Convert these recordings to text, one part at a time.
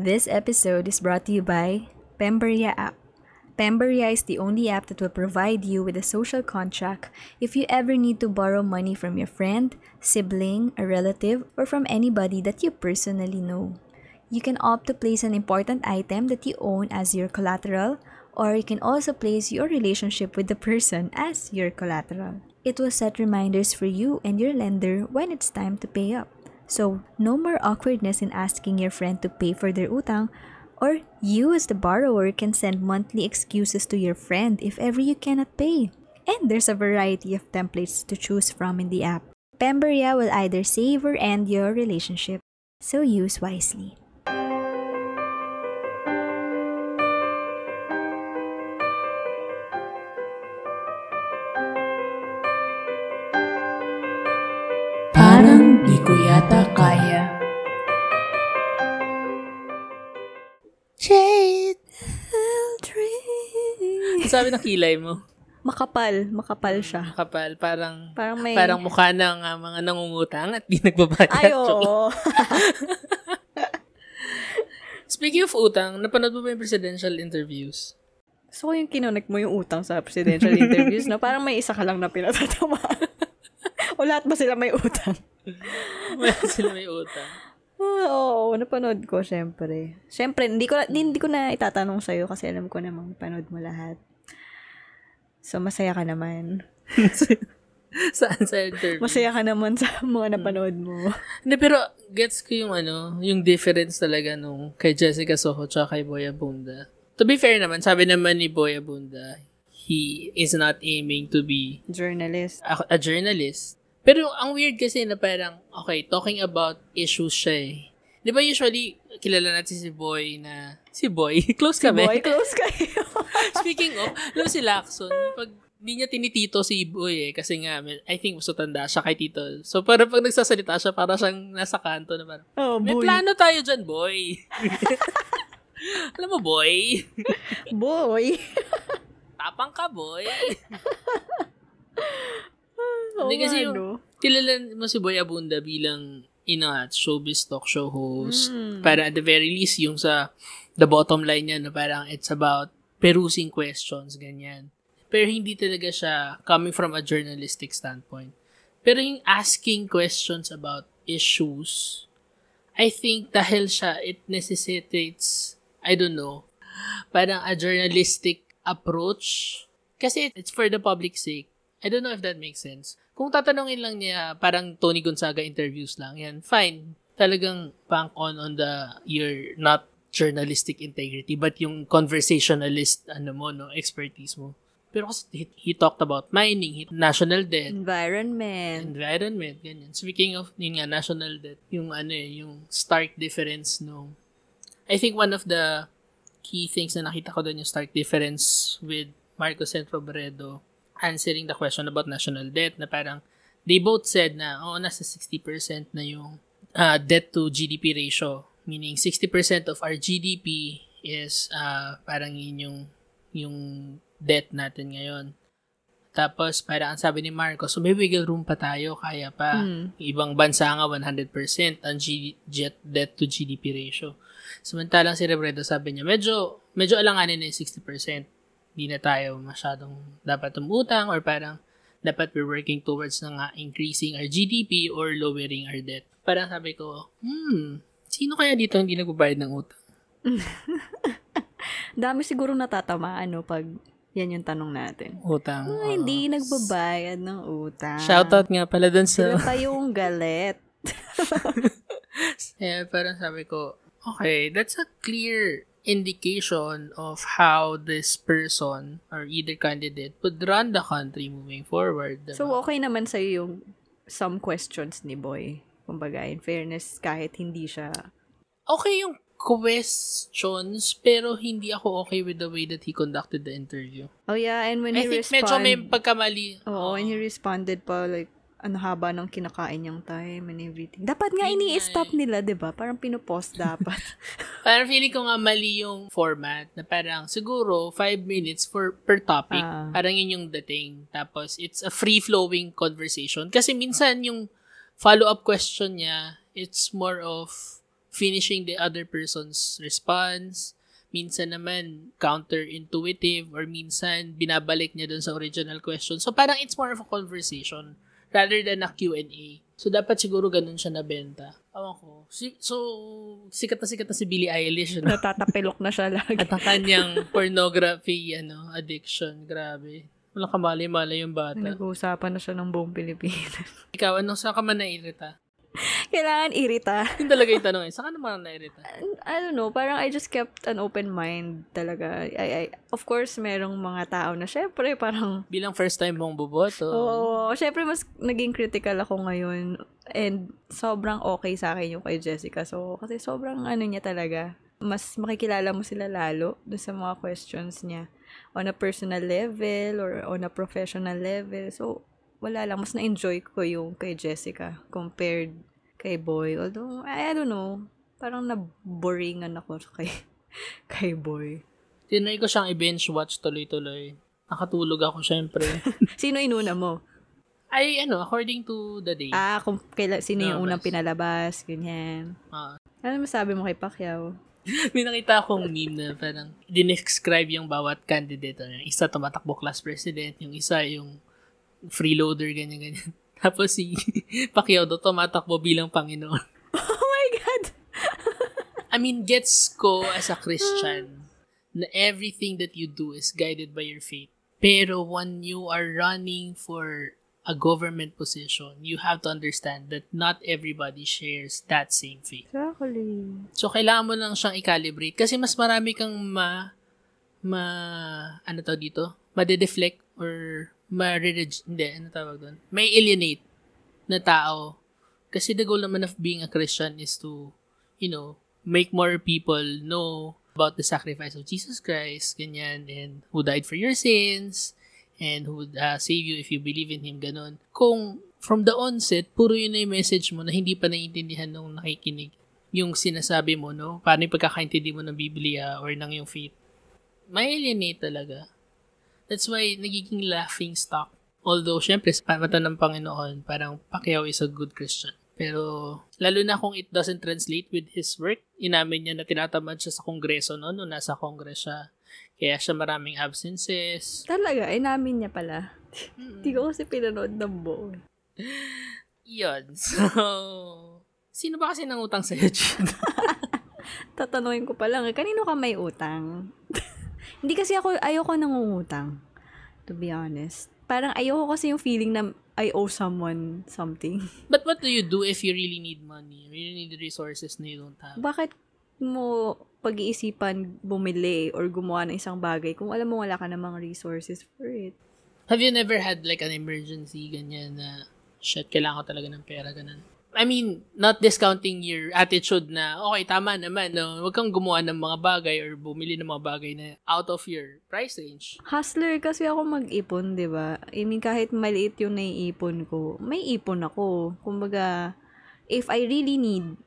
This episode is brought to you by Pemberia app. Pemberia is the only app that will provide you with a social contract if you ever need to borrow money from your friend, sibling, a relative, or from anybody that you personally know. You can opt to place an important item that you own as your collateral, or you can also place your relationship with the person as your collateral. It will set reminders for you and your lender when it's time to pay up. So, no more awkwardness in asking your friend to pay for their utang, or you as the borrower can send monthly excuses to your friend if ever you cannot pay. And there's a variety of templates to choose from in the app. Pemberia will either save or end your relationship, so use wisely. Di ko yata kaya. Jade! Sabi ng kilay mo, Makapal, makapal siya. kapal, parang, Parang may... parang mukha ng ah, mga nangungutang at di nagbabayad. Ay, Joke oo. Speaking of utang, napanood mo ba yung presidential interviews? So, yung kinonek mo yung utang sa presidential interviews, no? Parang may isa ka lang na pinatatamaan. o lahat ba sila may utang? Wala sila may utang. Ah, oo, napanood ko, syempre. Syempre, hindi ko, na- hindi ko na itatanong sa'yo kasi alam ko namang panood mo lahat. So, masaya ka naman. Saan sa interview? Masaya ka naman sa mga napanood mo. Hindi, pero gets ko yung ano, yung difference talaga nung kay Jessica Soho tsaka kay Boy Abunda. To be fair naman, sabi naman ni Boy Abunda, he is not aiming to be Journalist. a, a journalist. Pero ang weird kasi na parang, okay, talking about issues siya eh. Di ba usually, kilala natin si Boy na, si Boy, close kami. Boy, close kayo. Speaking of, alam si Lacson, pag di niya tinitito si Boy eh, kasi nga, I think mas tanda siya kay Tito. So, parang pag nagsasalita siya, para siyang nasa kanto na parang, oh, may plano tayo dyan, boy. alam mo, boy, Boy. tapang ka, boy. Hindi kasi nga, yung, kilala mo si Boy Abunda bilang ina at showbiz talk show host. Mm. Para at the very least, yung sa the bottom line niya na parang it's about perusing questions, ganyan. Pero hindi talaga siya coming from a journalistic standpoint. Pero yung asking questions about issues, I think dahil siya, it necessitates, I don't know, parang a journalistic approach. Kasi it's for the public sake. I don't know if that makes sense. Kung tatanungin lang niya, parang Tony Gonzaga interviews lang, yan, fine. Talagang bank on on the, your not journalistic integrity, but yung conversationalist, ano mo, no, expertise mo. Pero kasi he, he talked about mining, he, national debt, Environment. environment, ganyan. Speaking of, yun nga, national debt, yung ano eh, yung stark difference no I think one of the key things na nakita ko doon yung stark difference with Marcos and Robredo answering the question about national debt na parang they both said na oo, nasa 60% na yung uh, debt to GDP ratio. Meaning 60% of our GDP is uh, parang yun yung, yung debt natin ngayon. Tapos, parang ang sabi ni Marcos, so may wiggle room pa tayo, kaya pa. Hmm. Ibang bansa nga 100% ang G- jet debt to GDP ratio. Samantalang si Robredo sabi niya, medyo, medyo alanganin na yung 60%. Hindi na tayo masyadong dapat umutang or parang dapat we're working towards na nga increasing our GDP or lowering our debt. Parang sabi ko, hmm, sino kaya dito hindi nagbabayad ng utang? Dami siguro natatamaan, no, pag yan yung tanong natin. Utang. Ah, oo. hindi nagbabayad ng utang. Shoutout nga pala dun Sila sa... pa yung galit. Eh, parang sabi ko, okay, that's a clear indication of how this person or either candidate would run the country moving forward. diba? So, okay naman sa'yo yung some questions ni Boy. Kumbaga, in fairness, kahit hindi siya... okay yung questions, pero hindi ako okay with the way that he conducted the interview. Oh yeah, and when I he think medyo respond... may pagkamali. Oo, and he responded pa like, ano haba ng kinakain niyang time and everything. Dapat nga ini-stop eh. nila, di ba? Parang pinopost dapat. Parang feeling ko nga mali yung format na parang siguro 5 minutes for per topic. Ah. Parang yun yung dating. Tapos it's a free-flowing conversation. Kasi minsan yung follow-up question niya, it's more of finishing the other person's response. Minsan naman, counterintuitive or minsan binabalik niya dun sa original question. So, parang it's more of a conversation rather than a Q&A. So, dapat siguro ganun siya nabenta. Awan ko. Si, so, sikat na sikat na si Billie Eilish. No? Natatapilok na siya lagi. At ang kanyang pornography, ano, addiction. Grabe. Walang kamali-mali yung bata. Nag-uusapan na siya ng buong Pilipinas. Ikaw, ano, saan ka man nairita? Kailangan irita. Yun talaga yung tanong eh. Saan ka naman nairita? I don't know, parang I just kept an open mind talaga. I, I, of course, merong mga tao na syempre parang Bilang first time mong buboto. Oo, syempre mas naging critical ako ngayon and sobrang okay sa akin yung kay Jessica. So, kasi sobrang ano niya talaga. Mas makikilala mo sila lalo dun sa mga questions niya on a personal level or on a professional level. So, wala lang. Mas na-enjoy ko yung kay Jessica compared kay Boy. Although, I, I don't know. Parang na-boringan ako kay, kay Boy. Tinry ko siyang i-binge watch tuloy-tuloy. Nakatulog ako syempre. Sino inuna mo? Ay, ano, according to the day. Ah, kung kaila, sino yung unang pinalabas, ganyan. Ah. Ano masabi mo kay Pacquiao? May nakita akong meme na parang dinescribe yung bawat candidate. Yung isa tumatakbo class president, yung isa yung freeloader, ganyan-ganyan. Tapos si Pacquiao daw tumatakbo bilang Panginoon. Oh my God! I mean, gets ko as a Christian na everything that you do is guided by your faith. Pero when you are running for a government position, you have to understand that not everybody shares that same faith. Exactly. So, kailangan mo lang siyang i-calibrate kasi mas marami kang ma, ma, ano tawag dito? Made-deflect or ma hindi, ano tawag doon? May alienate na tao. Kasi the goal naman of being a Christian is to, you know, make more people know about the sacrifice of Jesus Christ, ganyan, and who died for your sins, and who would uh, save you if you believe in Him, ganun. Kung from the onset, puro yun na yung message mo na hindi pa naiintindihan nung nakikinig yung sinasabi mo, no? Paano yung pagkakaintindi mo ng Biblia or ng yung faith. May alienate talaga. That's why nagiging laughing stock. Although, syempre, sa mata ng Panginoon, parang Pacquiao is a good Christian. Pero, lalo na kung it doesn't translate with his work, inamin niya na tinatamad siya sa kongreso noon, nung nasa kongres siya. Kaya siya maraming absences. Talaga, eh, namin niya pala. Hindi ko kasi pinanood ng buo. Yun. So, sino ba kasi nangutang sa'yo, Jun? Tatanungin ko pa lang, kanino ka may utang? Hindi kasi ako, ayoko nangungutang. To be honest. Parang ayoko kasi yung feeling na I owe someone something. But what do you do if you really need money? You really need resources na you don't have? Bakit mo pag-iisipan bumili or gumawa ng isang bagay kung alam mo wala ka namang resources for it? Have you never had like an emergency, ganyan na, shit, kailangan ko talaga ng pera, ganun? I mean, not discounting your attitude na, okay, tama naman, no? Huwag kang gumawa ng mga bagay or bumili ng mga bagay na out of your price range. Hustler kasi ako mag-ipon, di ba? I mean, kahit maliit yung naiipon ko, may ipon ako. Kumbaga, if I really need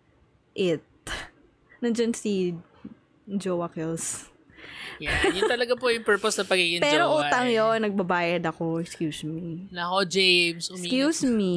it, nandyan si Jowa Kills. Yan, yun talaga po yung purpose ng pagiging Pero jowa, utang eh. yun, nagbabayad ako. Excuse me. Nako, James, umingat. Excuse me.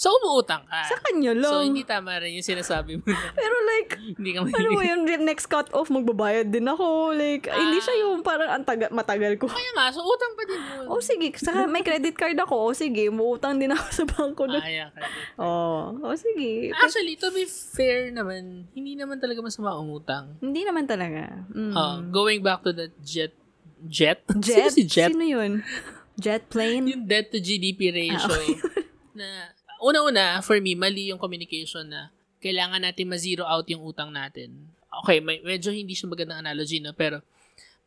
So, umuutang ka. Sa kanya lang. So, hindi tama rin yung sinasabi mo na Pero like, hindi ka ano mo mahilig. yun, next cut off, magbabayad din ako. Like, hindi siya yung parang ang taga- matagal ko. Kaya nga, so utang pa din yun. O sige, saka may credit card ako. O sige, muutang din ako sa bangko na. Kaya ka. Oh, o sige. Actually, to be fair naman, hindi naman talaga masama umutang. Hindi naman talaga. Mm. Uh, going back to that jet, jet? Jet? Sino si jet? Sino yun? Jet plane? Yung debt to GDP ratio. na, una-una, for me, mali yung communication na kailangan natin ma-zero out yung utang natin. Okay, may, medyo hindi siya magandang analogy, no? Pero,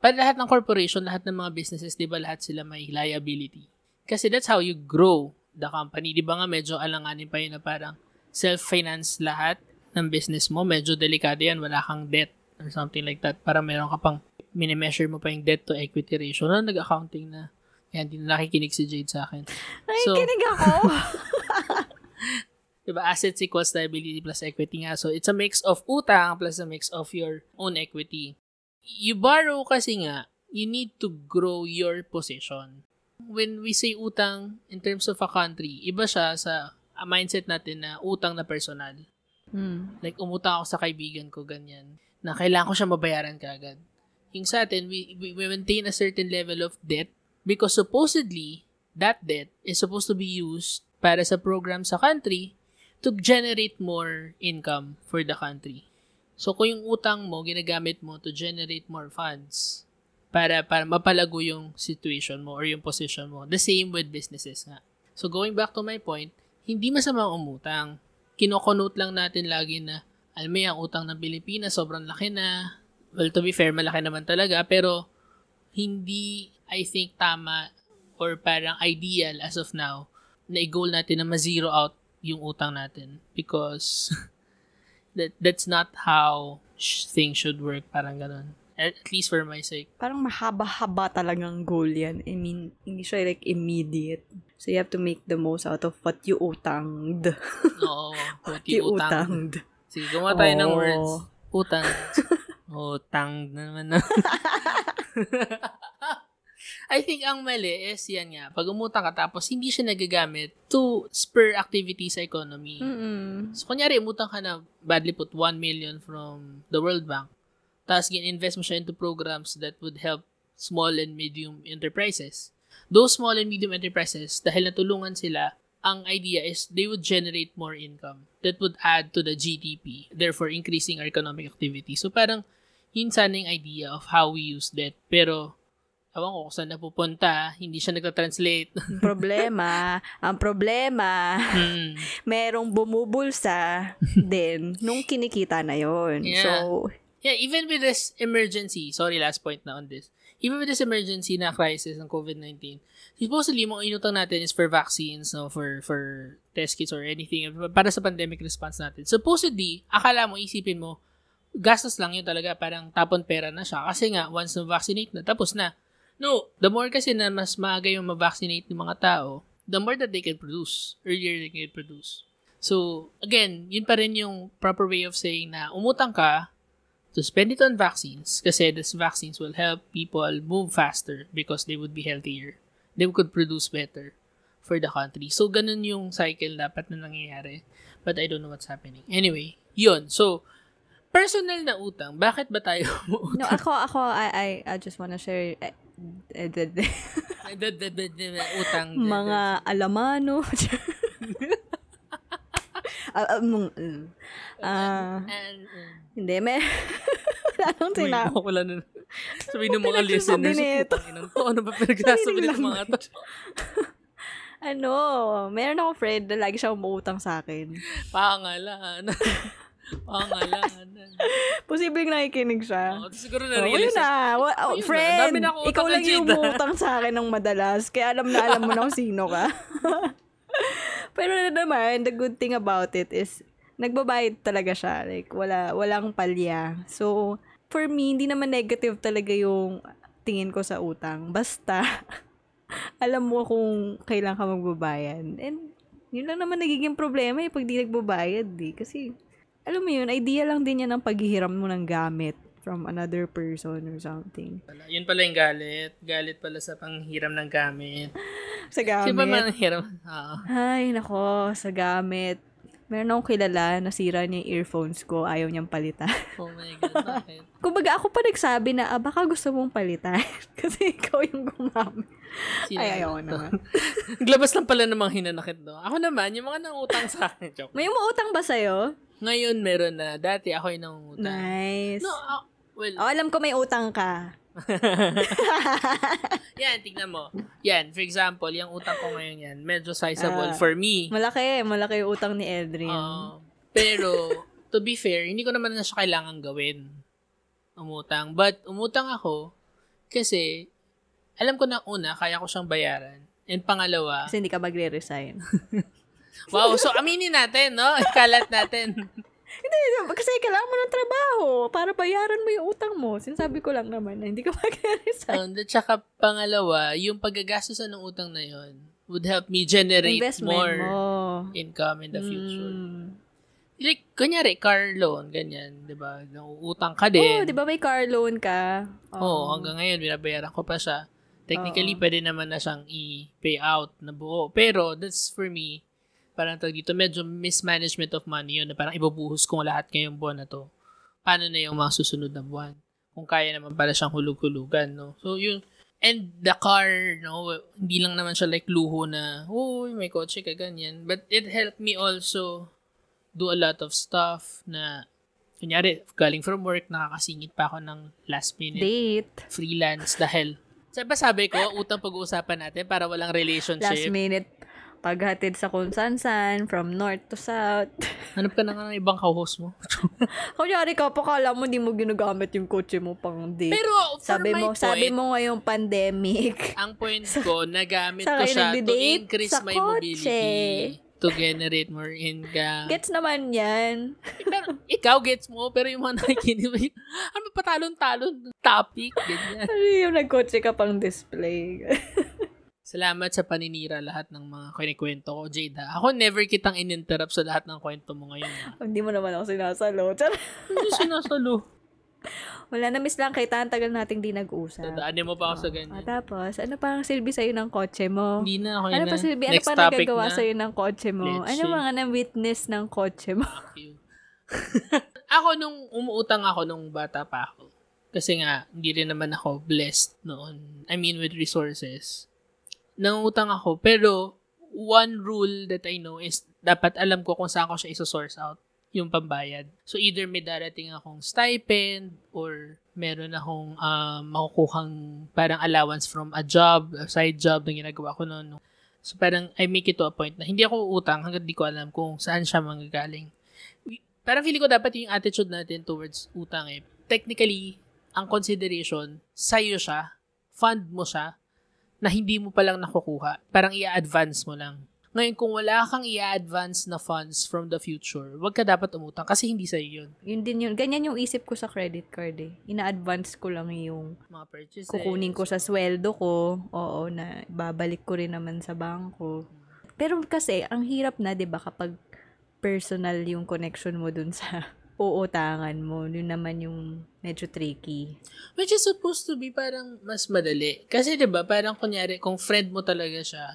para lahat ng corporation, lahat ng mga businesses, di ba lahat sila may liability? Kasi that's how you grow the company. Di ba nga medyo alanganin pa yun na parang self-finance lahat ng business mo. Medyo delikado yan. Wala kang debt or something like that. Para meron ka pang minimeasure mo pa yung debt to equity ratio. Na nag-accounting na. Yan, hindi na nakikinig si Jade sa akin. So, Nakikinig ako. diba, assets equals liability plus equity nga. So, it's a mix of utang plus a mix of your own equity. You borrow kasi nga, you need to grow your position. When we say utang in terms of a country, iba siya sa a mindset natin na utang na personal. Mm. Like, umutang ako sa kaibigan ko, ganyan, na kailangan ko siya mabayaran kaagad. Yung sa atin, we, we maintain a certain level of debt because supposedly, that debt is supposed to be used para sa program sa country to generate more income for the country. So, kung yung utang mo, ginagamit mo to generate more funds para, para mapalago yung situation mo or yung position mo. The same with businesses nga. So, going back to my point, hindi masamang umutang. Kinokonote lang natin lagi na, alam mo utang ng Pilipinas, sobrang laki na. Well, to be fair, malaki naman talaga. Pero, hindi, I think, tama or parang ideal as of now na i-goal natin na ma-zero out yung utang natin. Because, that that's not how sh- things should work. Parang ganun. At, at least for my sake. Parang mahaba-haba talagang goal yan. I mean, hindi siya like immediate. So you have to make the most out of what you utanged. Oo. What you utang. utanged. Sige, gumawa tayo ng Oo. words. Utang. Utang na naman na. I think ang mali is yan nga. Pag umutang ka tapos hindi siya nagagamit to spur activity sa economy. Mm-mm. So, kunyari, umutang ka na, badly put, 1 million from the World Bank. Tapos, gin-invest mo siya into programs that would help small and medium enterprises. Those small and medium enterprises, dahil natulungan sila, ang idea is they would generate more income that would add to the GDP, therefore increasing our economic activity. So, parang, yun sana yung idea of how we use debt. Pero, awan ko kung saan napupunta, hindi siya nagta-translate. Problema, ang problema, Hmm. merong bumubulsa din nung kinikita na yon. Yeah. So, Yeah, even with this emergency, sorry, last point na on this. Even with this emergency na crisis ng COVID-19, supposedly, mga inutang natin is for vaccines, no, for for test kits or anything, para sa pandemic response natin. Supposedly, akala mo, isipin mo, gastos lang yun talaga, parang tapon pera na siya. Kasi nga, once na-vaccinate na, tapos na. No, the more kasi na mas maaga yung ma-vaccinate ng mga tao, the more that they can produce, earlier they can produce. So, again, yun pa rin yung proper way of saying na umutang ka, to spend it on vaccines kasi these vaccines will help people move faster because they would be healthier. They could produce better for the country. So, ganun yung cycle dapat na nangyayari. But I don't know what's happening. Anyway, yun. So, personal na utang. Bakit ba tayo no, utang? ako, ako, I, I, I just wanna share utang. mga alamano. Uh, hindi, may, wala nang wala na. Sabihin ng mga listeners, nito? "Putang inang to, ano ba pinagsasabi ng mga to? Ano, meron ako friend na lagi siya umuutang sa akin. Pangalan. Pangalan. Posibleng nakikinig siya. Oh, siguro Oh, na-realize yun na. Wa- oh, na, friend, na ikaw lang yung umutang sa akin ng madalas. Kaya alam na alam mo na kung sino ka. Pero na naman, the good thing about it is, nagbabayad talaga siya. Like, wala, walang palya. So, for me, hindi naman negative talaga yung tingin ko sa utang. Basta, alam mo kung kailan ka magbabayad. And, yun lang naman nagiging problema eh, pag di nagbabayad eh. Kasi, alam mo yun, idea lang din yan ng paghihiram mo ng gamit from another person or something. Pala. Yun pala yung galit. Galit pala sa panghiram ng gamit. Sa Kasi ba gamit. manghiram? Oo. Ay, nako, sa gamit. Meron akong kilala, nasira niya yung earphones ko, ayaw niyang palitan. Oh my God, bakit? Kumbaga ako pa nagsabi na, ah, baka gusto mong palitan. Kasi ikaw yung gumamit. Sino Ay, ayaw to? naman. Naglabas lang pala ng mga hinanakit, no? Ako naman, yung mga nangutang sa akin. Joke. May umuutang ba sa'yo? Ngayon, meron na. Dati, ako yung nangutang. Nice. No, ah, well, Oh, alam ko may utang ka. yan, tignan mo. Yan, for example, yung utang ko ngayon yan, medyo sizable Ah. for me. Malaki, malaki yung utang ni Edrin. Ah, pero, to be fair, hindi ko naman na siya kailangan gawin. Umutang. But, umutang ako kasi, alam ko na una, kaya ko siyang bayaran. And pangalawa, Kasi hindi ka magre-resign. wow, so aminin natin, no? Ikalat natin. Hindi, kasi kailangan mo ng trabaho para bayaran mo yung utang mo. Sinasabi ko lang naman na hindi ka magre-resign. And at saka pangalawa, yung paggagastos ng utang na yon would help me generate Investment more mo. income in the future. Mm. Like, kunyari, car loan, ganyan, di ba? Utang ka Oo, din. di ba may car loan ka? Oo, hanggang ngayon, binabayaran ko pa siya. Technically, Oo. pwede naman na siyang i-pay out na buo. Pero, that's for me, parang tag dito, medyo mismanagement of money yun, na parang ibubuhos kong lahat ngayong buwan na to. Paano na yung mga susunod na buwan? Kung kaya naman pala siyang hulug-hulugan, no? So, yun, and the car, no, hindi lang naman siya like luho na, uy, may kotse ka, ganyan. But it helped me also do a lot of stuff na, kunyari, galing from work, nakakasingit pa ako ng last minute Date. freelance dahil Sabi sabi ko, utang pag-uusapan natin para walang Last relationship. minute paghatid sa kung san-san, from north to south. Hanap ka na nga ng ibang co-host mo. Kunyari ka, pakala mo di mo ginagamit yung kotse mo pang date. Pero for sabi my mo, point, sabi mo ngayong pandemic. ang point ko, nagamit sa ko siya to increase sa my kotse. mobility to generate more income. Gets naman yan. pero, ikaw gets mo, pero yung mga nakikinig mo, ano patalon-talon? Topic, ganyan. Ano yung nagkotse ka pang display? Salamat sa paninira lahat ng mga kinikwento ko, Jada. Ako never kitang ininterrupt sa lahat ng kwento mo ngayon. ha. Hindi mo naman ako sinasalo. Char- Hindi sinasalo. Wala na miss lang kita. Ang tagal nating di nag-usap. Dadaanin mo pa ako sa Ah, ganyan. tapos, ano pa ang silbi sa'yo ng kotse mo? Hindi na ako Ano na. pa silbi? Ano Next pa topic nagagawa na. sa'yo ng kotse mo? Let's Ano see. mga na-witness ng kotse mo? ako nung umuutang ako nung bata pa ako. Kasi nga, hindi rin naman ako blessed noon. I mean, with resources. Nangutang ako. Pero, one rule that I know is dapat alam ko kung saan ko siya isosource out yung pambayad. So, either may darating akong stipend or meron akong um, makukuhang parang allowance from a job, a side job na ginagawa ko noon. So, parang I make it to a point na hindi ako utang hanggang di ko alam kung saan siya manggagaling parang feeling ko dapat yung attitude natin towards utang eh. Technically, ang consideration, sa'yo siya, fund mo siya, na hindi mo palang nakukuha. Parang i-advance mo lang. Ngayon, kung wala kang i-advance na funds from the future, wag ka dapat umutang kasi hindi sa'yo yun. Yun din yun. Ganyan yung isip ko sa credit card eh. Ina-advance ko lang yung Mga purchases. kukunin ko sa sweldo ko. Oo, na babalik ko rin naman sa bangko. Pero kasi, ang hirap na, di ba, kapag personal yung connection mo dun sa uutangan mo. Yun naman yung medyo tricky. Which is supposed to be parang mas madali. Kasi 'di ba parang kunyari, kung friend mo talaga siya,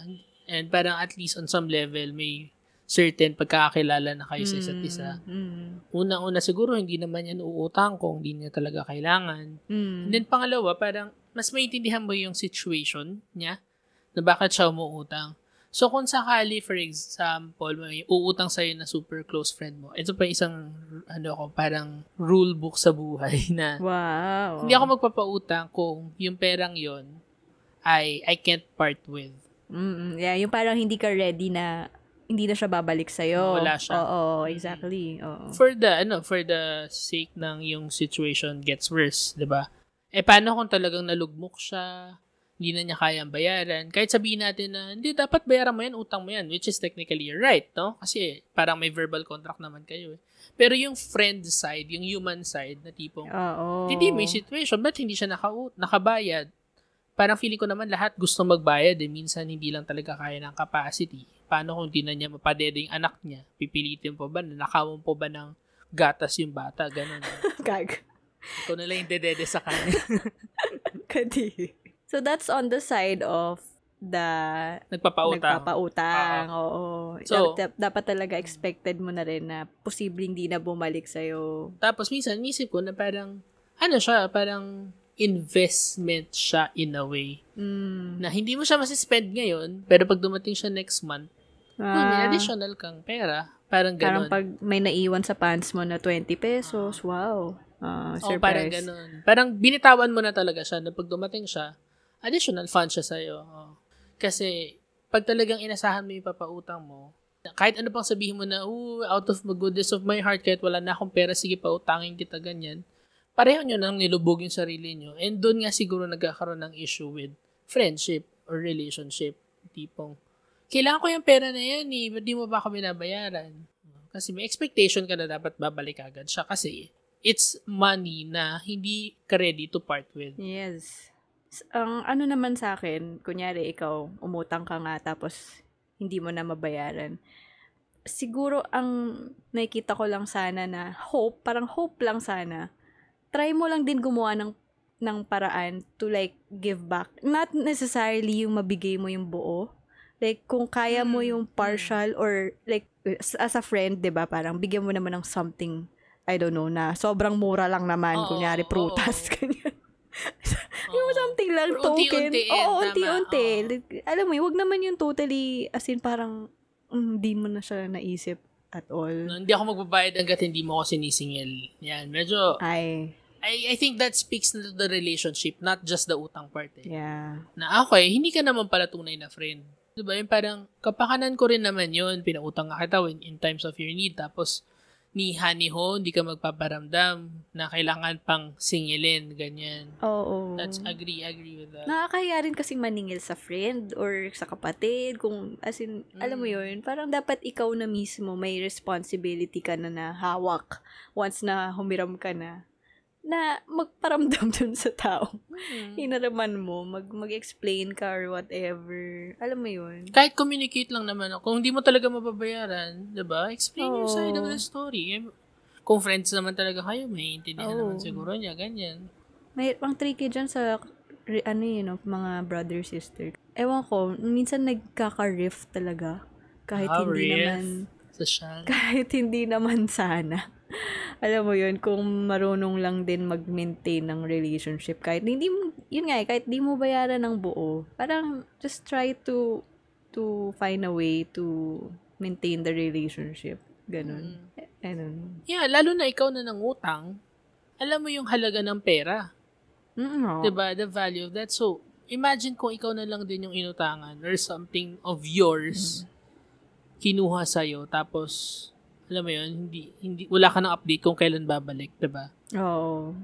and parang at least on some level, may certain pagkakakilala na kayo sa isa't isa. Mm. Unang-una siguro, hindi naman yan uutang kung hindi niya talaga kailangan. Mm. And then pangalawa, parang mas maintindihan mo yung situation niya na bakit siya umuutang. So kung sakali, for example, may uutang sa'yo na super close friend mo, ito pa isang, ano ko, parang rule book sa buhay na Wow. hindi ako magpapautang kung yung perang yon ay I can't part with. Mm, yeah, yung parang hindi ka ready na hindi na siya babalik sa'yo. Wala siya. Oo, exactly. Oo. For the, ano, for the sake ng yung situation gets worse, di ba? Eh, paano kung talagang nalugmok siya, hindi na niya kayang bayaran, kahit sabihin natin na, hindi, dapat bayaran mo yan, utang mo yan, which is technically right, no? Kasi parang may verbal contract naman kayo eh. Pero yung friend side, yung human side, na tipong, Oo. hindi, may situation, ba't hindi siya naka nakabayad? Parang feeling ko naman lahat gusto magbayad eh. Minsan hindi lang talaga kaya ng capacity. Paano kung di na niya mapadede yung anak niya? Pipilitin po ba? Nakawon po ba ng gatas yung bata? Ganon. Gag. Ikaw na lang yung dedede sa kanya. Kadi. So, that's on the side of the Nagpapautang. nagpapautang. Oo. So- dapat, dapat talaga expected mo na rin na posibleng di na bumalik sa'yo. Tapos minsan, nisip ko na parang, ano siya, parang investment siya in a way. Mm. Na hindi mo siya masispend ngayon, pero pag dumating siya next month, oh, may Ah, additional kang pera. Parang parang ganon. pag may naiwan sa pants mo na 20 pesos, wow. Ah, Oo, surprise. parang ganun. Parang binitawan mo na talaga siya na pag dumating siya, additional fund siya sa'yo. Oo. Kasi, pag talagang inasahan mo yung papautang mo, kahit ano pang sabihin mo na, ooh, out of the goodness of my heart, kahit wala na akong pera, sige, pautangin kita ganyan. Pareho nyo nang nilubog yung sarili nyo. And doon nga siguro nagkakaroon ng issue with friendship or relationship. Tipong, kailangan ko yung pera na yan eh, di mo ba ako binabayaran? Kasi may expectation ka na dapat babalik agad siya kasi it's money na hindi ka ready to part with. Yes. Ang ano naman sa akin, kunyari ikaw, umutang ka nga tapos hindi mo na mabayaran. Siguro ang nakikita ko lang sana na hope, parang hope lang sana. Try mo lang din gumawa ng ng paraan to like give back. Not necessarily yung mabigay mo yung buo, Like, kung kaya mo Mm, yung partial or like, as a friend, di ba, parang bigyan mo naman ng something, I don't know, na sobrang mura lang naman, Oo, kunyari prutas, oo. ganyan. Something lang, Or token. Oo, tama, unti-unti. Like, alam mo, wag naman yung totally, as in parang, mm, hindi mo na siya naisip at all. No, hindi ako magbabayad hanggat hindi mo ako sinisingil. Yan, medyo, Ay, I, I think that speaks to the relationship, not just the utang part eh. yeah. Na okay, hindi ka naman pala tunay na friend. Diba? Yung parang, kapakanan ko rin naman yun, pinautang ka kita when, in times of your need. Tapos, ni hani ho, hindi ka magpaparamdam na kailangan pang singilin, ganyan. Oo. That's, agree, agree with that. Nakakahiya rin kasi maningil sa friend or sa kapatid. Kung, as in, alam mo Mm. yun, parang dapat ikaw na mismo may responsibility ka na na hawak once na humiram ka na na magparamdam dun sa tao. Mm. Hinaraman mo, mag, mag-explain ka or whatever. Alam mo yun? Kahit communicate lang naman ako. Kung hindi mo talaga mababayaran, 'di ba? Explain your Oo. side of the story. Eh, Kung friends naman talaga kayo, may intindihan Oo. naman siguro niya, ganyan. May pang tricky dyan sa ano yun, no, mga brother, sister. Ewan ko, minsan nagkaka-rift talaga. Kahit Ah, hindi riff. naman siya. kahit hindi naman sana. Alam mo yun, kung marunong lang din mag-maintain ng relationship, kahit hindi mo, yun nga eh, kahit di mo bayaran ng buo, parang just try to to find a way to maintain the relationship. Ganun. Eh, Ganun. Yeah, lalo na ikaw na nangutang, alam mo yung halaga ng pera. Mm, no. 'Di ba? The value of that. So, imagine kung ikaw na lang din yung inutangan or something of yours kinuha sa tapos alam mo yun, hindi hindi wala ka ng update kung kailan babalik, ba? Oo.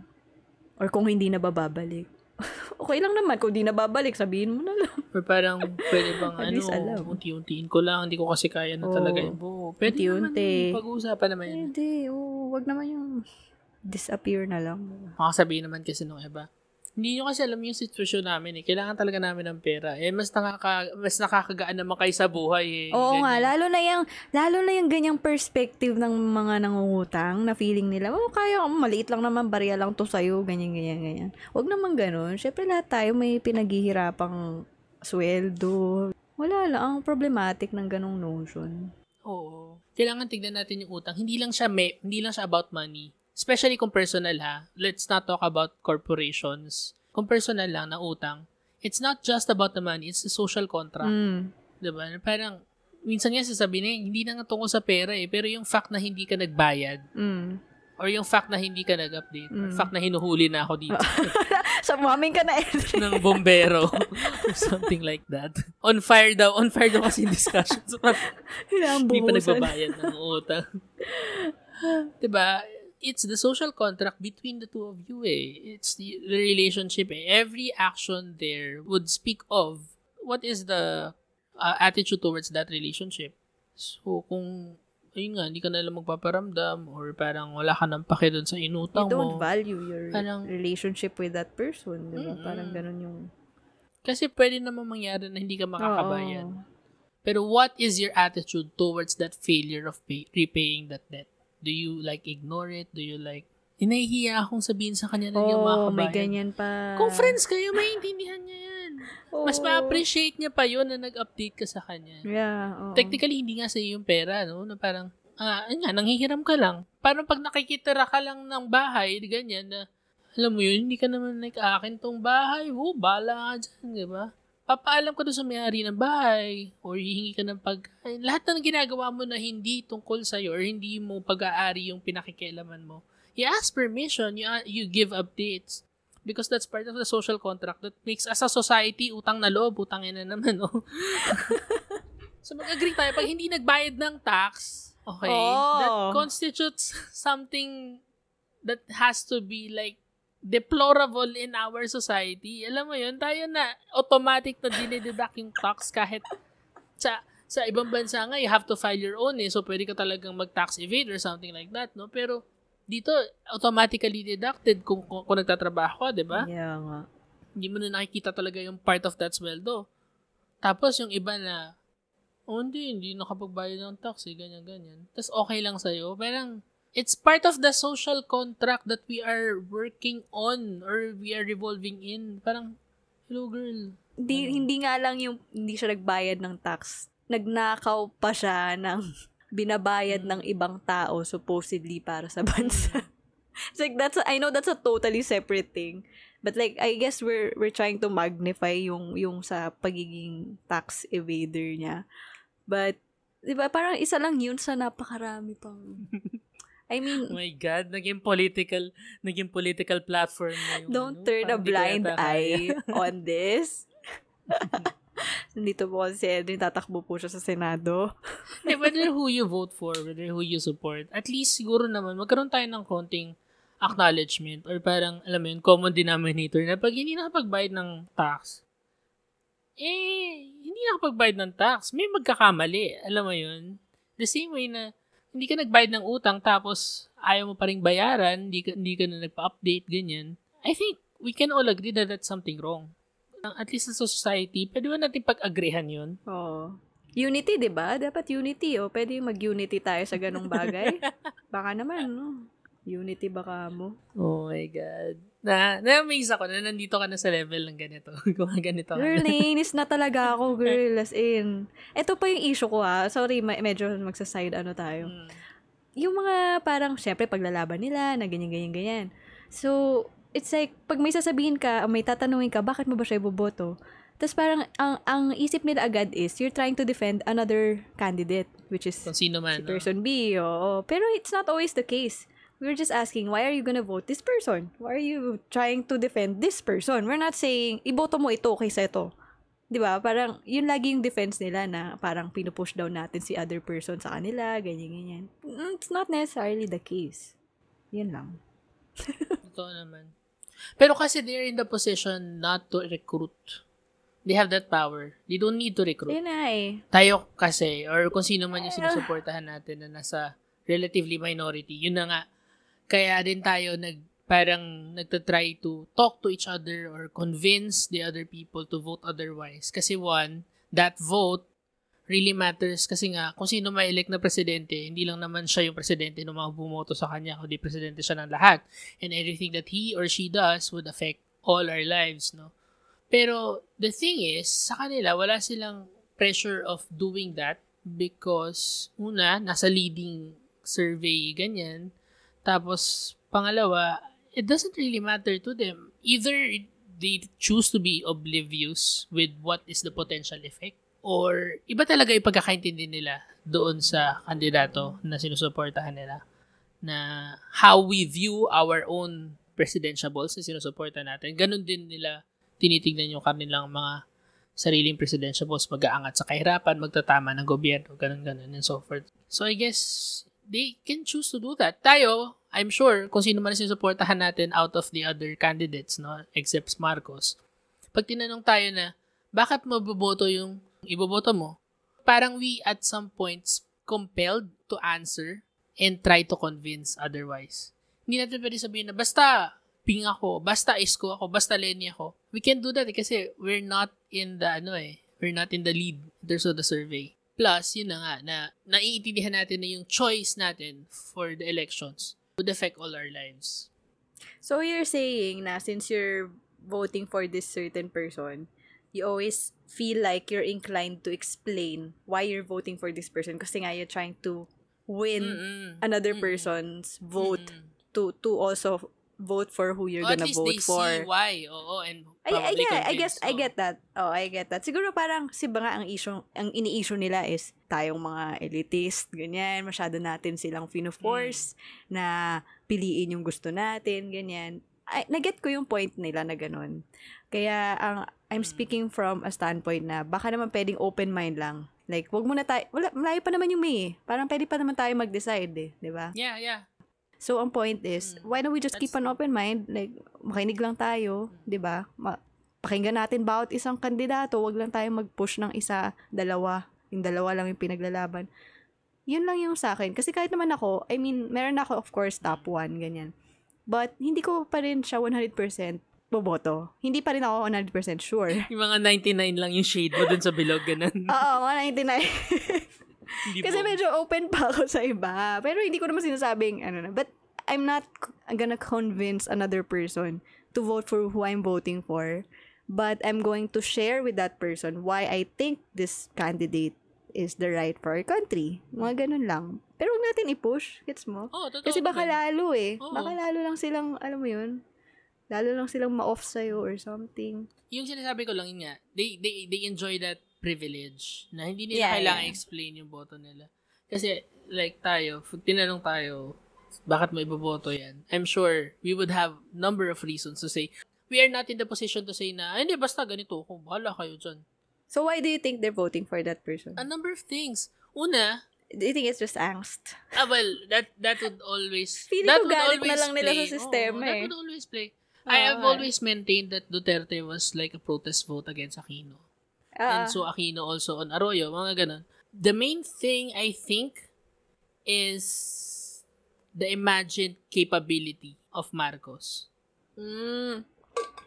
Or kung hindi na bababalik. okay lang naman. Kung di na babalik, sabihin mo na lang. Or parang pwede bang ano, alam. unti-untiin ko lang, hindi ko kasi kaya na Oo. talaga yung buo. Pwede Unti-unti. naman pag-uusapan naman yun. Hindi, oo. wag naman yung disappear na lang. Makasabihin naman kasi nung iba, hindi nyo kasi alam yung sitwasyon namin eh. Kailangan talaga namin ng pera. Eh, mas, nakaka, mas nakakagaan naman kayo sa buhay eh. Oo nga, Ganyan. lalo na yung, lalo na yung ganyang perspective ng mga nangungutang na feeling nila, oh, kaya, oh, maliit lang naman, barya lang to sa'yo, ganyan, ganyan, ganyan. Huwag naman ganun. Siyempre, lahat tayo may pinaghihirapang sweldo. Wala lang, ang problematic ng ganong notion. Oo. Kailangan tignan natin yung utang. Hindi lang siya may, hindi lang siya about money. Especially kung personal ha. Let's not talk about corporations. Kung personal lang na utang, it's not just about the money, it's the social contract. Mm. Diba? Parang, minsan nga sasabihin eh, hindi na nga tungkol sa pera eh, pero yung fact na hindi ka nagbayad, Mm. or yung fact na hindi ka nag-update, or Mm. fact na hinuhuli na ako dito Sa maming ka na, Edric. ng bombero, or something like that. On fire daw, on fire daw kasi yung discussion. So, hindi pa nagbabayad ng utang. diba? It's the social contract between the two of you eh. It's the, the relationship eh. Every action there would speak of what is the uh, attitude towards that relationship. So, kung ayun nga, hindi ka na lang magpaparamdam or parang wala ka nang pake doon sa You inutang don't mo. value your Parang- relationship with that person, di ba? Mm-mm. Parang ganun yung... Kasi pwede naman mangyari na hindi ka makakabayad. Oo. Pero what is your attitude towards that failure of pay, repaying that debt? Do you like ignore it? Do you like, inahihiya akong sabihin sa kanya na hindi ako Oo, makakabayad? may ganyan pa. Kung friends kayo, maintindihan niya yan. Mas Oo. ma-appreciate niya pa yun na nag-update ka sa kanya. Yeah, oo. Technically, hindi nga sa yung pera, no? Na parang, ah, nga, nanghihiram ka lang. Parang pag nakikitira ka lang ng bahay, ganyan, na, alam mo yun, hindi ka naman like, akin tong bahay, oh, bala ka dyan, di ba? Papaalam ka doon sa may-ari ng bahay, or hihingi ka ng pagkain. Lahat ng ginagawa mo na hindi tungkol sa'yo, or hindi mo pag-aari yung pinakikialaman mo, you ask permission, you, you give updates. Because that's part of the social contract that makes as a society, utang na loob, utangin na naman, no? so mag-agree tayo, pag hindi nagbayad ng tax, okay, Oh. that constitutes something that has to be like deplorable in our society. Alam mo yun, tayo na automatic na dinideduct yung tax kahit sa sa ibang bansa nga, you have to file your own eh. So, pwede ka talagang mag-tax evade or something like that, no? Pero, dito, automatically deducted kung, kung, kung nagtatrabaho ka, di ba? Yeah nga. hindi mo na nakikita talaga yung part of that sweldo. Tapos yung iba na, oh hindi, hindi nakapagbayad ng tax eh, ganyan, ganyan. Tapos okay lang sa'yo. Parang, it's part of the social contract that we are working on or we are revolving in. Parang, Hello, girl. Hindi, hindi nga lang yung hindi siya nagbayad ng tax. Nagnakaw pa siya ng binabayad ng ibang tao supposedly para sa bansa. It's like that's a- I know that's a totally separate thing. But like I guess we're we're trying to magnify yung yung sa pagiging tax evader niya. But 'di ba parang isa lang yun sa napakarami pang I mean, Oh my God, naging political, naging political platform na yung Don't ano, turn a blind eye on this. Nandito po si Edwin, tatakbo po siya sa Senado. Hindi, whether who you vote for, whether who you support, at least siguro naman, magkaroon tayo ng konting acknowledgement or parang, alam mo yun, common denominator na pag hindi nakapagbayad ng tax, eh, hindi nakapagbayad ng tax, may magkakamali. Alam mo yun? The same way na hindi ka nagbayad ng utang tapos ayaw mo pa rin bayaran, hindi ka, hindi ka na nagpa-update, ganyan. I think we can all agree that that's something wrong. At least sa society, pwede ba natin pag-agreehan yun? Oo. Unity, di ba? Dapat unity, oh. Pwede mag-unity tayo sa ganong bagay. baka naman, no? Unity baka mo. Oh my God. Na, na-amaze ako na nandito ka na sa level ng ganito. Kung ganito ka Girl, na. nainis na talaga ako, girl. As in. Ito pa yung issue ko, ha. Sorry, ma- medyo magsa-side ano tayo. Mm. yung mga parang, syempre, paglalaban nila, na ganyan, ganyan, ganyan. So, it's like, pag may sasabihin ka, may tatanungin ka, bakit mo ba siya iboboto? Tapos parang, ang, ang isip nila agad is, you're trying to defend another candidate, which is Kung sino man. si no? person B, oo. Pero it's not always the case. We're just asking, why are you gonna vote this person? Why are you trying to defend this person? We're not saying, iboto mo ito kaysa ito. Di ba? Parang, yun lagi yung defense nila na parang pinupush down natin si other person sa kanila, ganyan, ganyan. Mm, It's not necessarily the case. Yun lang. Totoo naman. Pero kasi they're in the position not to recruit. They have that power. They don't need to recruit. Yun na eh. Tayo kasi, or kung sino man yung sinusuportahan natin na nasa relatively minority, yun na nga. Kaya din tayo nag, parang nagtatry to talk to each other or convince the other people to vote otherwise. Kasi one, that vote really matters kasi nga, kung sino ma-elect na presidente, hindi lang naman siya yung presidente ng mga bumoto sa kanya, kundi presidente siya ng lahat. And everything that he or she does would affect all our lives, no? Pero, the thing is, sa kanila, wala silang pressure of doing that because, una, nasa leading survey, ganyan. Tapos, pangalawa, it doesn't really matter to them. Either they choose to be oblivious with what is the potential effect or iba talaga yung pagkakaintindi nila doon sa kandidato na sinusuportahan nila na how we view our own presidentiables na sinusuporta natin. Ganon din nila tinitignan yung kanilang mga sariling presidentiables, mag-aangat sa kahirapan, magtatama ng gobyerno, ganun, ganun, and so forth. So, I guess, they can choose to do that. Tayo, I'm sure, kung sino man sinusuportahan natin out of the other candidates, no, except Marcos, pag tinanong tayo na, bakit mo boboto yung iboboto mo? Parang we at some points compelled to answer and try to convince otherwise. Hindi natin pwede sabihin na, basta ping ako, basta isko ako, basta Lenny ako. We can do that eh, kasi we're not in the, ano eh, we're not in the lead in terms the survey. Plus, yun na nga, na naiintindihan natin na yung choice natin for the elections would affect all our lives. So, you're saying na since you're voting for this certain person, you always feel like you're inclined to explain why you're voting for this person kasi nga you're trying to win Mm-mm. another Mm-mm. person's vote Mm-mm. to to also vote for who you're at gonna least vote they for. see why. Oo, and I, I, yeah, I guess, I Oo. get that. Oh, I get that. Siguro parang, si ba nga ang issue, ang ini-issue nila is tayong mga elitist, ganyan, masyado natin silang fino-force Hmm. na piliin yung gusto natin, ganyan. I, naget ko yung point nila na ganun. Kaya, ang, I'm Hmm. speaking from a standpoint na baka naman pwedeng open mind lang. Like, wag muna tayo, wala, malayo pa naman yung May eh. Parang pwede pa naman tayo mag-decide eh, di ba? Yeah, yeah. So, ang point is, Mm. why don't we just keep That's an open mind? Like, makinig lang tayo, di ba? Ma- pakinggan natin bawat isang kandidato, wag lang tayo mag-push ng isa, dalawa. Yung dalawa lang yung pinaglalaban. Yun lang yung sa akin. Kasi kahit naman ako, I mean, meron ako, of course, top one, ganyan. But, hindi ko pa rin siya 100% boboto. Hindi pa rin ako 100% sure. Yung mga 99 lang yung shade mo dun sa bilog, ganun. Oo, 199. Hindi Kasi po. medyo open pa ako sa iba. Pero hindi ko naman sinasabing, ano na. But I'm not gonna convince another person to vote for who I'm voting for. but I'm going to share with that person why I think this candidate is the right for our country. Mga ganun lang. Pero huwag natin i-push. Gets mo? Oh, totoo Kasi baka lalo eh. Oo. Baka lalo lang silang, alam mo yun, lalo lang silang ma-off sa'yo or something. yung sinasabi ko lang yun nga, they, they, they enjoy that privilege na hindi nila Yeah, kailangan yeah. explain yung boto nila. Kasi, like tayo, pag tinanong tayo, bakit mo iboboto yan? I'm sure we would have number of reasons to say, we are not in the position to say na, "Ay, hindi, basta ganito, kung bahala kayo dyan. So why do you think they're voting for that person? A number of things. Una, do you think it's just angst? ah, well, that that would always, Feeling that ko would galit na always lang nila sa play. sistema that eh. would always play. I have always maintained that Duterte was like a protest vote against Aquino. Ah, And so Aquino also on Arroyo, mga ganun. The main thing I think is the imagined capability of Marcos. mm,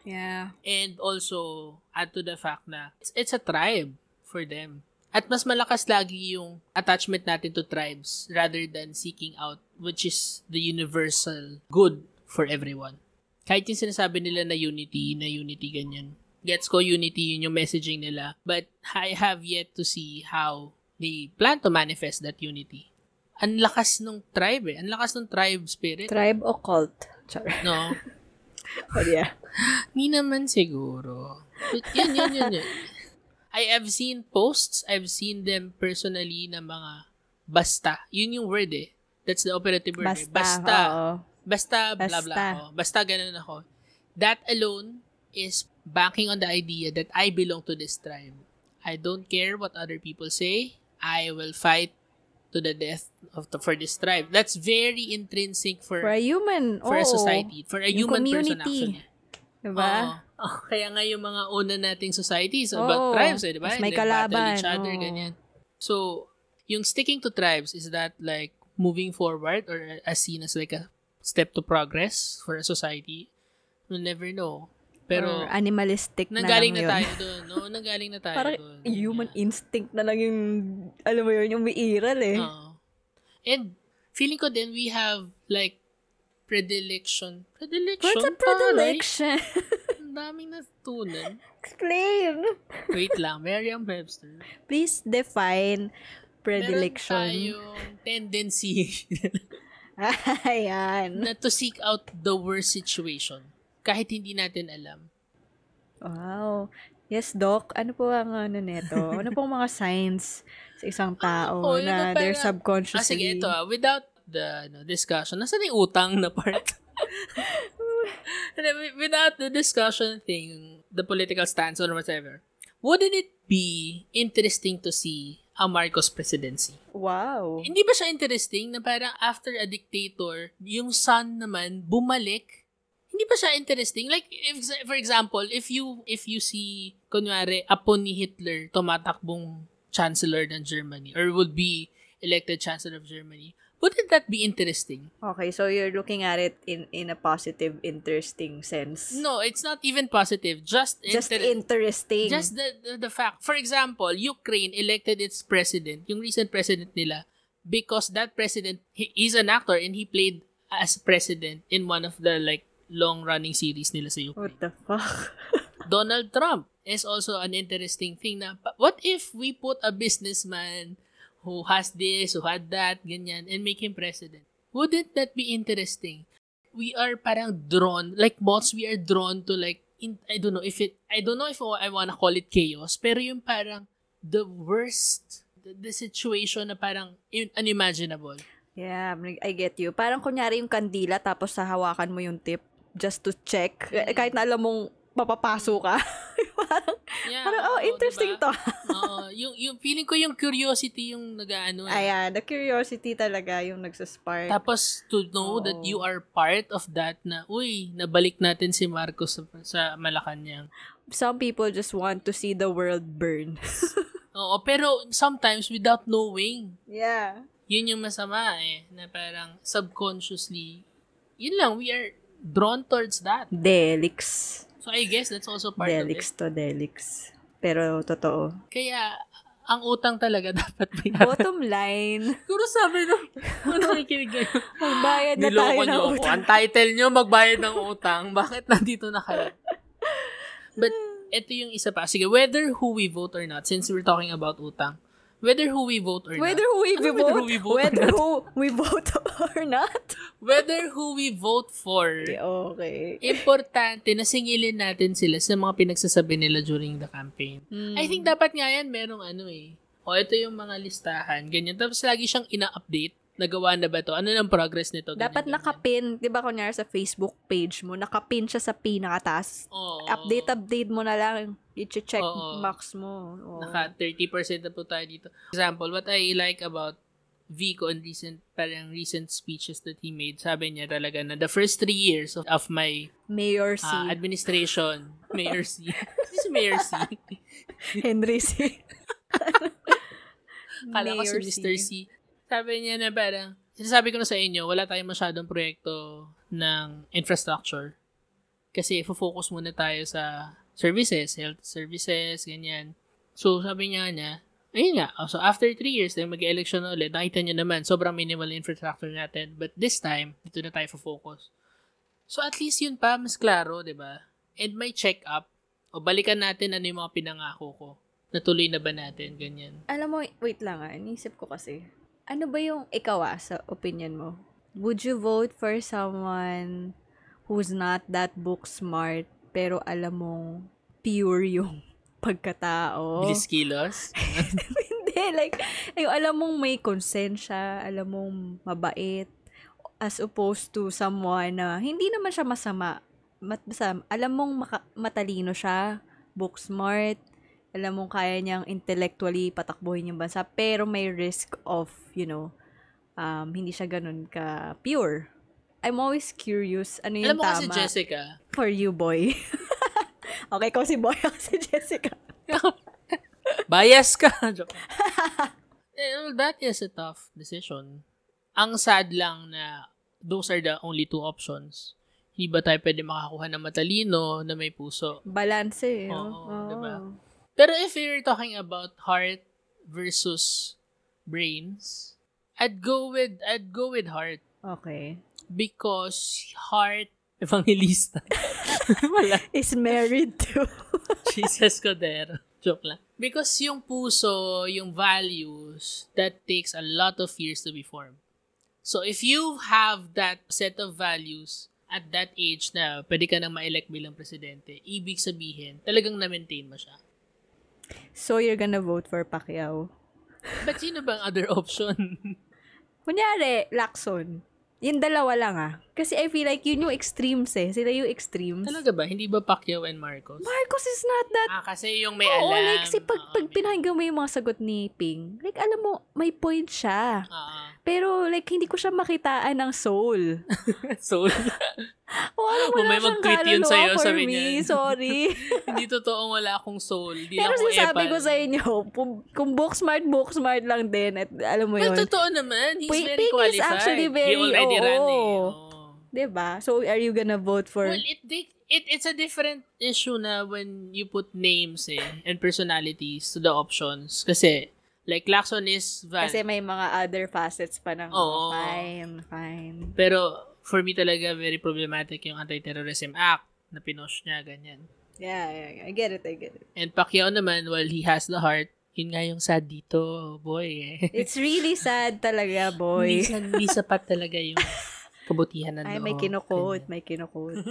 yeah. And also add to the fact na it's, it's a tribe for them. At mas malakas lagi yung attachment natin to tribes rather than seeking out which is the universal good for everyone. Kahit yung sinasabi nila na unity, na unity ganyan. Gets ko unity, yun yung messaging nila. But I have yet to see how they plan to manifest that unity. Ang lakas nung tribe eh. Ang lakas nung tribe spirit. Tribe o cult? Char. no? Oh, yeah. Ni naman siguro. But yun, yun, yun, yun. I have seen posts, I've seen them personally na mga basta. Yun yung word eh. That's the operative word. eh. Basta. Basta. oo. Basta, blah, Basta. blah. Ako. Basta ganun ako. That alone is banking on the idea that I belong to this tribe. I don't care what other people say. I will fight to the death of the, for this tribe. That's very intrinsic for For a human. for a oo. society, for a human person community. actually. Diba? Oo. kaya nga yung mga una nating societies about Oo. tribes, eh, di ba? Mas may kalaban, each other, oo. ganyan. So, yung sticking to tribes, is that like moving forward or as seen as like a step to progress for a society? We'll never know. Pero, Or animalistic na lang na, yun. tayo doon. No? Nanggaling na tayo Parang doon. human Yeah. instinct na lang yung, alam mo yun, yung umiiral eh. Oo. And, feeling ko din, we have like predilection. Predilection? What's a predilection? Ang daming natutunan. Explain. Wait lang, Merriam-Webster. Please define predilection. Meron tayong tendency Ayan. na to seek out the worst situation kahit hindi natin alam. Wow. Yes, Doc. Ano po ang ano neto? Ano pong mga signs sa isang tao Oh, na na they're parang- subconsciously... Ah, sige, ito ah. Without the ano, discussion, nasa yung utang na part? Without the discussion thing, the political stance or whatever, wouldn't it be interesting to see a Marcos presidency? Wow. Hindi ba siya interesting na parang after a dictator, yung son naman bumalik? Hindi ba siya interesting? Like, if, for example, if you if you see, kunwari, apo ni Hitler tumatakbong chancellor ng Germany or would be elected chancellor of Germany, wouldn't that be interesting? Okay, so you're looking at it in in a positive, interesting sense. No, it's not even positive. Just Just inter- interesting. Just the, the the fact. For example, Ukraine elected its president, yung recent president nila, because that president he, he's an actor and he played as president in one of the like long-running series nila sa Ukraine. What the fuck? Donald Trump is also an interesting thing na what if we put a businessman who has this, who had that, ganyan, and make him president? Wouldn't that be interesting? We are parang drawn, like bots, we are drawn to like, in, I don't know if it, I don't know if I wanna call it chaos, pero yung parang the worst, the, the situation na parang in, unimaginable. yeah, I get you. Parang kunyari yung kandila tapos hahawakan mo yung tip just to check. Eh, Kahit na alam mong mapapaso ka. parang, Yeah, parang, oh, oo, interesting diba? to. Oo, yung, yung feeling ko yung curiosity yung nag-ano. eh. Ayan, the curiosity talaga yung nagsaspark. Tapos to know that Oo. you are part of that na, uy, nabalik natin si Marcos sa, sa Malacanang. Some people just want to see the world burn. Oo, pero sometimes without knowing, yeah. yun yung masama eh, na parang subconsciously, yun lang, we are drawn towards that. Delix. So I guess that's also part Delix of to Delix. Pero totoo. it. Kaya, ang utang talaga dapat bayaran. Bottom line, Siguro sabi nung, nung nakikinig kayo, magbayad na tayo ng nyo ako. utang. Ang title nyo, magbayad ng utang. Bakit nandito na kayo? But, ito yung isa pa. Sige, whether who we vote or not, since we're talking about utang, whether who we vote or Whether not, who we Ano vote, whether who we vote or whether who we vote or not. whether who we vote for, Okay. importante na singilin natin sila sa mga pinagsasabi nila during the campaign. I think dapat nga yan merong ano eh. O ito yung mga listahan, ganyan. Tapos lagi siyang ina-update. Nagawa na ba to? Ano ng progress nito? Ganyan, Dapat ganyan. nakapin, 'di ba kunyari sa Facebook page mo, nakapin siya sa pinakataas. Oo. Update update mo na lang, i-check Oo. max mo. Oo. Naka 30% na po tayo dito. Example, what I like about Vico and recent, parang recent speeches that he made, sabi niya talaga na the first three years of, of my Mayor C. uh, administration, Mayor C. This is Mayor C. Henry C. Kala ko si Mr. C. Sabi niya na parang, sinasabi ko na sa inyo, wala tayong masyadong proyekto ng infrastructure. Kasi focus muna tayo sa services, health services, ganyan. So, sabi niya niya, ayun nga, oh, so after three years, then mag-election na ulit, nakita niyo naman, sobrang minimal na infrastructure natin. But this time, dito na tayo focus. So, at least yun pa, mas klaro, di ba? And may check-up, o balikan natin ano yung mga pinangako ko. Natuloy na ba natin, ganyan. Alam mo, wait lang ah, inisip ko kasi. Ano ba yung ikaw ah, sa opinion mo? Would you vote for someone who's not that book smart pero alam mong pure yung pagkatao? Bilis kilos. Hindi, like, yung alam mong may konsensya, alam mong mabait, as opposed to someone na hindi naman siya masama. Mat, basta, alam mong maka- matalino siya, book smart, alam mong kaya niyang intellectually patakbuhin yung bansa, pero may risk of, you know, um, hindi siya ganun ka pure. I'm always curious, ano yung Alam mo tama kasi Jessica, for you, boy. okay, kung si boy ako si Jessica. bias ka. Eh, well, that is a tough decision. Ang sad lang na those are the only two options. Hindi ba tayo pwede makakuha ng matalino na may puso? Balance eh. Oo, diba? Pero if you're talking about heart versus brains, I'd go with I'd go with heart Okay. because heart evangelista. Wala. Is married to. Jesus Cordero. Joke lang. Because yung puso, yung values, that takes a lot of years to be formed. So if you have that set of values at that age na pwede ka nang ma-elect bilang presidente, ibig sabihin, talagang na-maintain mo siya. So, you're gonna vote for Pacquiao. But sino bang other option? Kunyari, Lacson. Yung dalawa lang ah. Kasi I feel like yun yung extremes eh. Sila yung extremes. Talaga ba? Hindi ba Pacquiao and Marcos? Marcos is not that Ah, kasi yung may Oo, alam. like, kasi pag, Oo, pag pinahinggan mo yung mga sagot ni Ping, like, alam mo, may point siya. Oo. Pero, like, hindi ko siya makitaan ng soul. so, O, ano, wala may mag-tweet yun sa'yo, for sabi me. niya. Sorry. hindi totoong wala akong soul. Hindi Pero sinasabi ko sa inyo, kung, kung book smart, book smart lang din. At alam mo Well, yun. totoo naman. He's Ping- very Ping is qualified. actually very- He already ran eh. oo. Diba? So, are you gonna vote for... Well, it, they, it it's a different issue na when you put names eh, and personalities to the options. Kasi, like, Lacson is valid. kasi may mga other facets pa ng... Oo. Fine, fine. Pero, for me talaga, very problematic yung Anti-Terrorism Act na pinush niya, ganyan. Yeah, yeah, yeah. I get it, I get it. And Pacquiao naman, while he has the heart, yun nga yung sad dito, boy eh. It's really sad talaga, boy. Hindi sapat talaga yung kabutihan ng Ay, may loob. kinukot, may kinukot.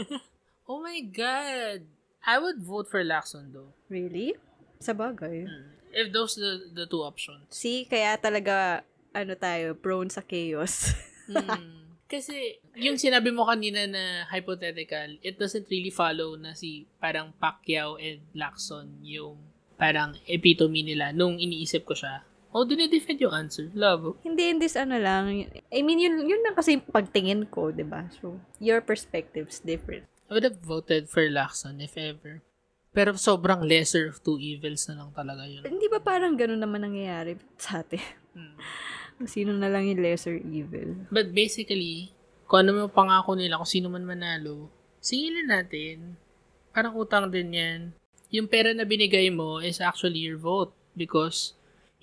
Oh my God! I would vote for Lacson though. really? Sa bagay. If those the the two options. See, kaya talaga, ano tayo, prone sa chaos. Hmm. Kasi, yung sinabi mo kanina na hypothetical, it doesn't really follow na si parang Pacquiao and Lacson yung parang epitome nila nung iniisip ko siya. Oh, dinidefend yung answer. Love. Hindi, in this ano lang. I mean, yun, yun lang kasi pagtingin ko, di ba? So, your perspective's different. I would have voted for Lacson if ever. Pero sobrang lesser of two evils na lang talaga yun. Hindi ba parang ganun naman nangyayari sa atin? Hmm. Sino na lang yung lesser evil? But basically, kung ano mo pangako nila, kung sino man manalo, singilin natin. Parang utang din yan. Yung pera na binigay mo is actually your vote because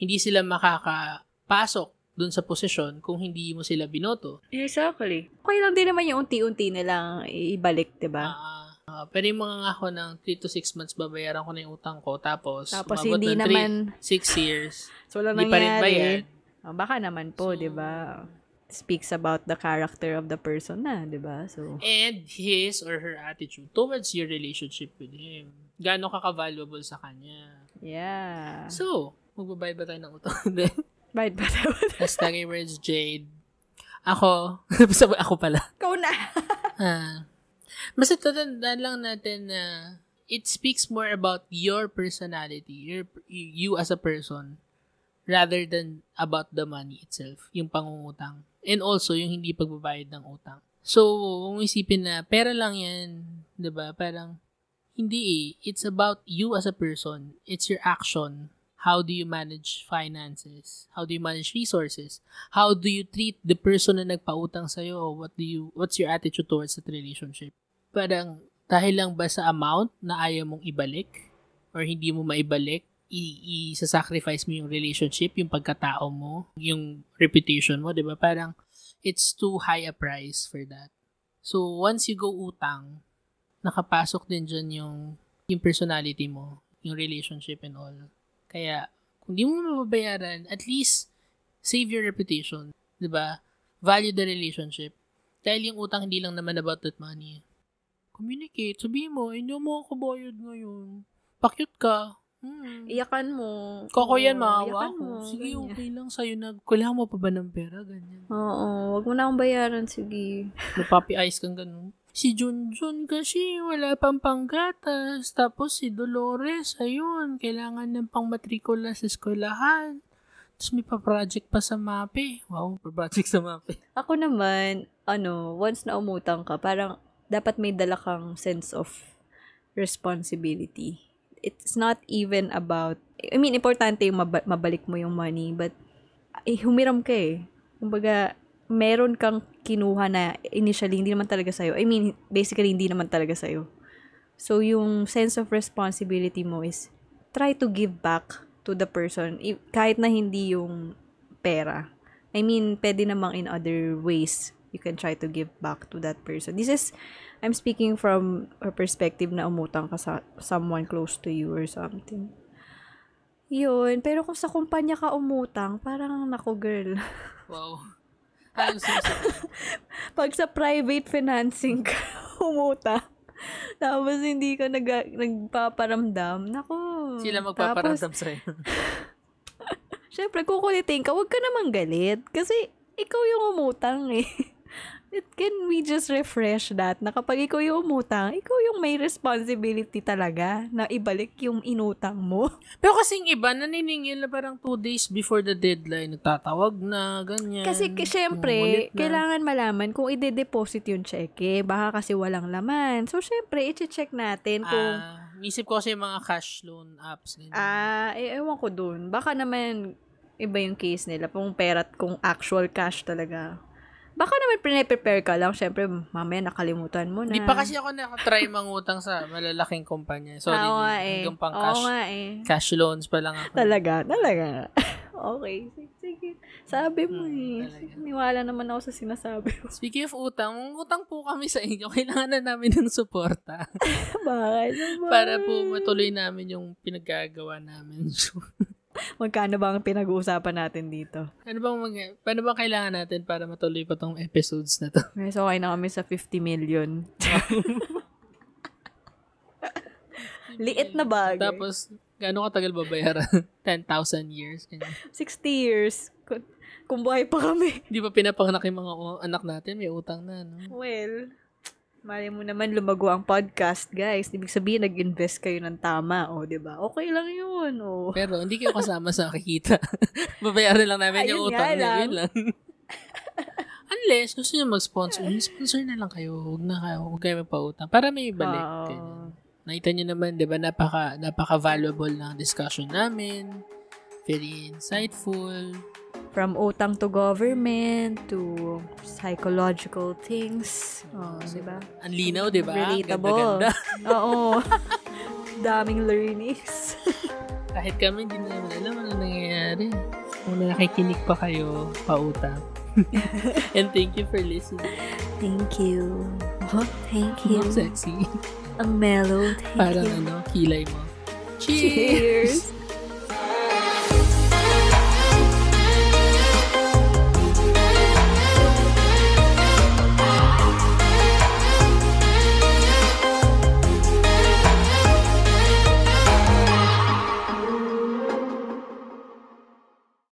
hindi sila makakapasok dun sa posisyon kung hindi mo sila binoto. Exactly. Okay lang din naman yung unti-unti nilang ibalik, di ba? Ah, Ah, pero yung mga nga ako ng 3 to 6 months babayaran ko na yung utang ko. Tapos, Tapos hindi ng naman, 6 years. so wala hindi pa rin nangyari. bayad. Oh, baka naman po, So- 'di ba? Speaks about the character of the person na, 'di ba? So And his or her attitude towards your relationship with him. Gaano ka ka-valuable sa kanya. yeah. So, magbabayad ba tayo ng utang? Hindi. Right ba daw? Hashtag words Jade. Ako, ako pala. Ikaw na. Ah. Basta tatandaan lang natin na it speaks more about your personality, your, you as a person, rather than about the money itself, yung pangungutang. And also, yung hindi pagbabayad ng utang. So, kung isipin na, pera lang yan, 'di ba Parang, hindi eh. It's about you as a person. It's your action. How do you manage finances? How do you manage resources? How do you treat the person na nagpautang sa'yo? What do you, what's your attitude towards that relationship? Parang, dahil lang ba sa amount na ayaw mong ibalik? Or hindi mo maibalik? i-sacrifice mo yung relationship, yung pagkatao mo, yung reputation mo, di ba? Parang, it's too high a price for that. So, once you go utang, nakapasok din dyan yung, yung personality mo, yung relationship and all. Kaya, kung di mo mababayaran, at least, save your reputation. ba Value the relationship. Dahil yung utang hindi lang naman about that money. Communicate. Sabihin mo, hindi mo ako bayad ngayon. Pakyut ka. Hmm. Iyakan mo. Kako yan, maawa iyakan ko. mo, Sige, ganyan. okay lang sa'yo na. Kailangan mo pa ba ng pera? Ganyan. Oo, wag mo na akong bayaran, sige. Mapapi ice kang ganun. Si Junjun kasi wala pang panggatas. Tapos si Dolores, ayun, kailangan ng pang matrikula sa eskwelahan. Tapos may pa-project pa sa MAPE. Wow, pa-project sa MAPE. Ako naman, ano, once na umutang ka, parang dapat may dala kang sense of responsibility. It's not even about, I mean, importante yung maba- mabalik mo yung money, but eh, humiram ka eh. Kumbaga, meron kang kinuha na initially hindi naman talaga sa'yo. I mean, basically, hindi naman talaga sa'yo. So, yung sense of responsibility mo is try to give back to the person, kahit na hindi yung pera. I mean, pwede namang in other ways you can try to give back to that person. This is, I'm speaking from a perspective na umutang ka sa someone close to you or something. Yun. Pero kung sa kumpanya ka umutang, parang nako girl. Wow. Sorry. Pag sa private financing ka umutang, tapos hindi ka nag, nagpaparamdam, nako. Sila Tapos, magpaparamdam sa'yo. Syempre, kukulitin ka, huwag ka namang galit. Kasi, ikaw yung umutang eh. It, can we just refresh that? Na kapag ikaw yung umutang, ikaw yung may responsibility talaga na ibalik yung inutang mo. Pero kasing iba, naniningil na parang two days before the deadline. Nagtatawag na, ganyan. Kasi, k- syempre, na. kailangan malaman kung ide-deposit yung cheque. Baka kasi walang laman. So, syempre, i-check natin kung Ah, isip ko kasi yung mga cash loan apps. Ganyan. Ah, eh, ewan ko dun. Baka naman iba yung case nila. Kung pera at kung actual cash talaga. Baka naman pre-prepare ka lang. Siyempre, mamaya nakalimutan mo na. Hindi pa kasi ako nakatry mangutang sa malalaking kumpanya. Sorry, Oo nga eh. hanggang pang Oo cash, nga eh. cash loans pa lang ako. Talaga, talaga. okay, sige, sige. Sabi mo Hmm, eh. talaga. Niwala naman ako sa sinasabi mo. Speaking of utang, utang po kami sa inyo. Kailangan na namin ng suporta Bakit naman? para po matuloy namin yung pinaggagawa namin. Magkano ba ang pinag-uusapan natin dito? ano bang mag, paano bang kailangan natin para matuloy pa tong episodes na to? Guys, okay na kami sa 50 million. Liit na bagay. Tapos, gaano katagal babayaran? 10,000 years? Ganyan. 60 years. Kung, kung buhay pa kami. Di ba pinapanganak yung mga anak natin? May utang na, no? Well, mali mo naman lumago ang podcast, guys. Ibig sabihin, nag-invest kayo ng tama, o, di ba? Okay lang yun, o. Pero hindi kayo kasama sa nakikita. Babayaran lang namin yung Ayun utang nga niya. lang. Yun lang. Unless gusto niyo mag-sponsor, sponsor na lang kayo. Huwag na kayo, huwag kayo magpautang. Para may balik. Ganyan. Nakita niyo naman, di ba, napaka, napaka-valuable ng discussion namin. Very insightful. From utang to government, to psychological things. Oh, di ba? Ang linaw, di ba? Relatable. Ganda-ganda. Oo. Daming learnings. Kahit kami, hindi naman alam ano nangyayari. Kung nakikinig pa kayo, pautang. And thank you for listening. Thank you. Thank you. Sexy. Ang mellow. Thank Parang you. ano, kilay mo. Cheers!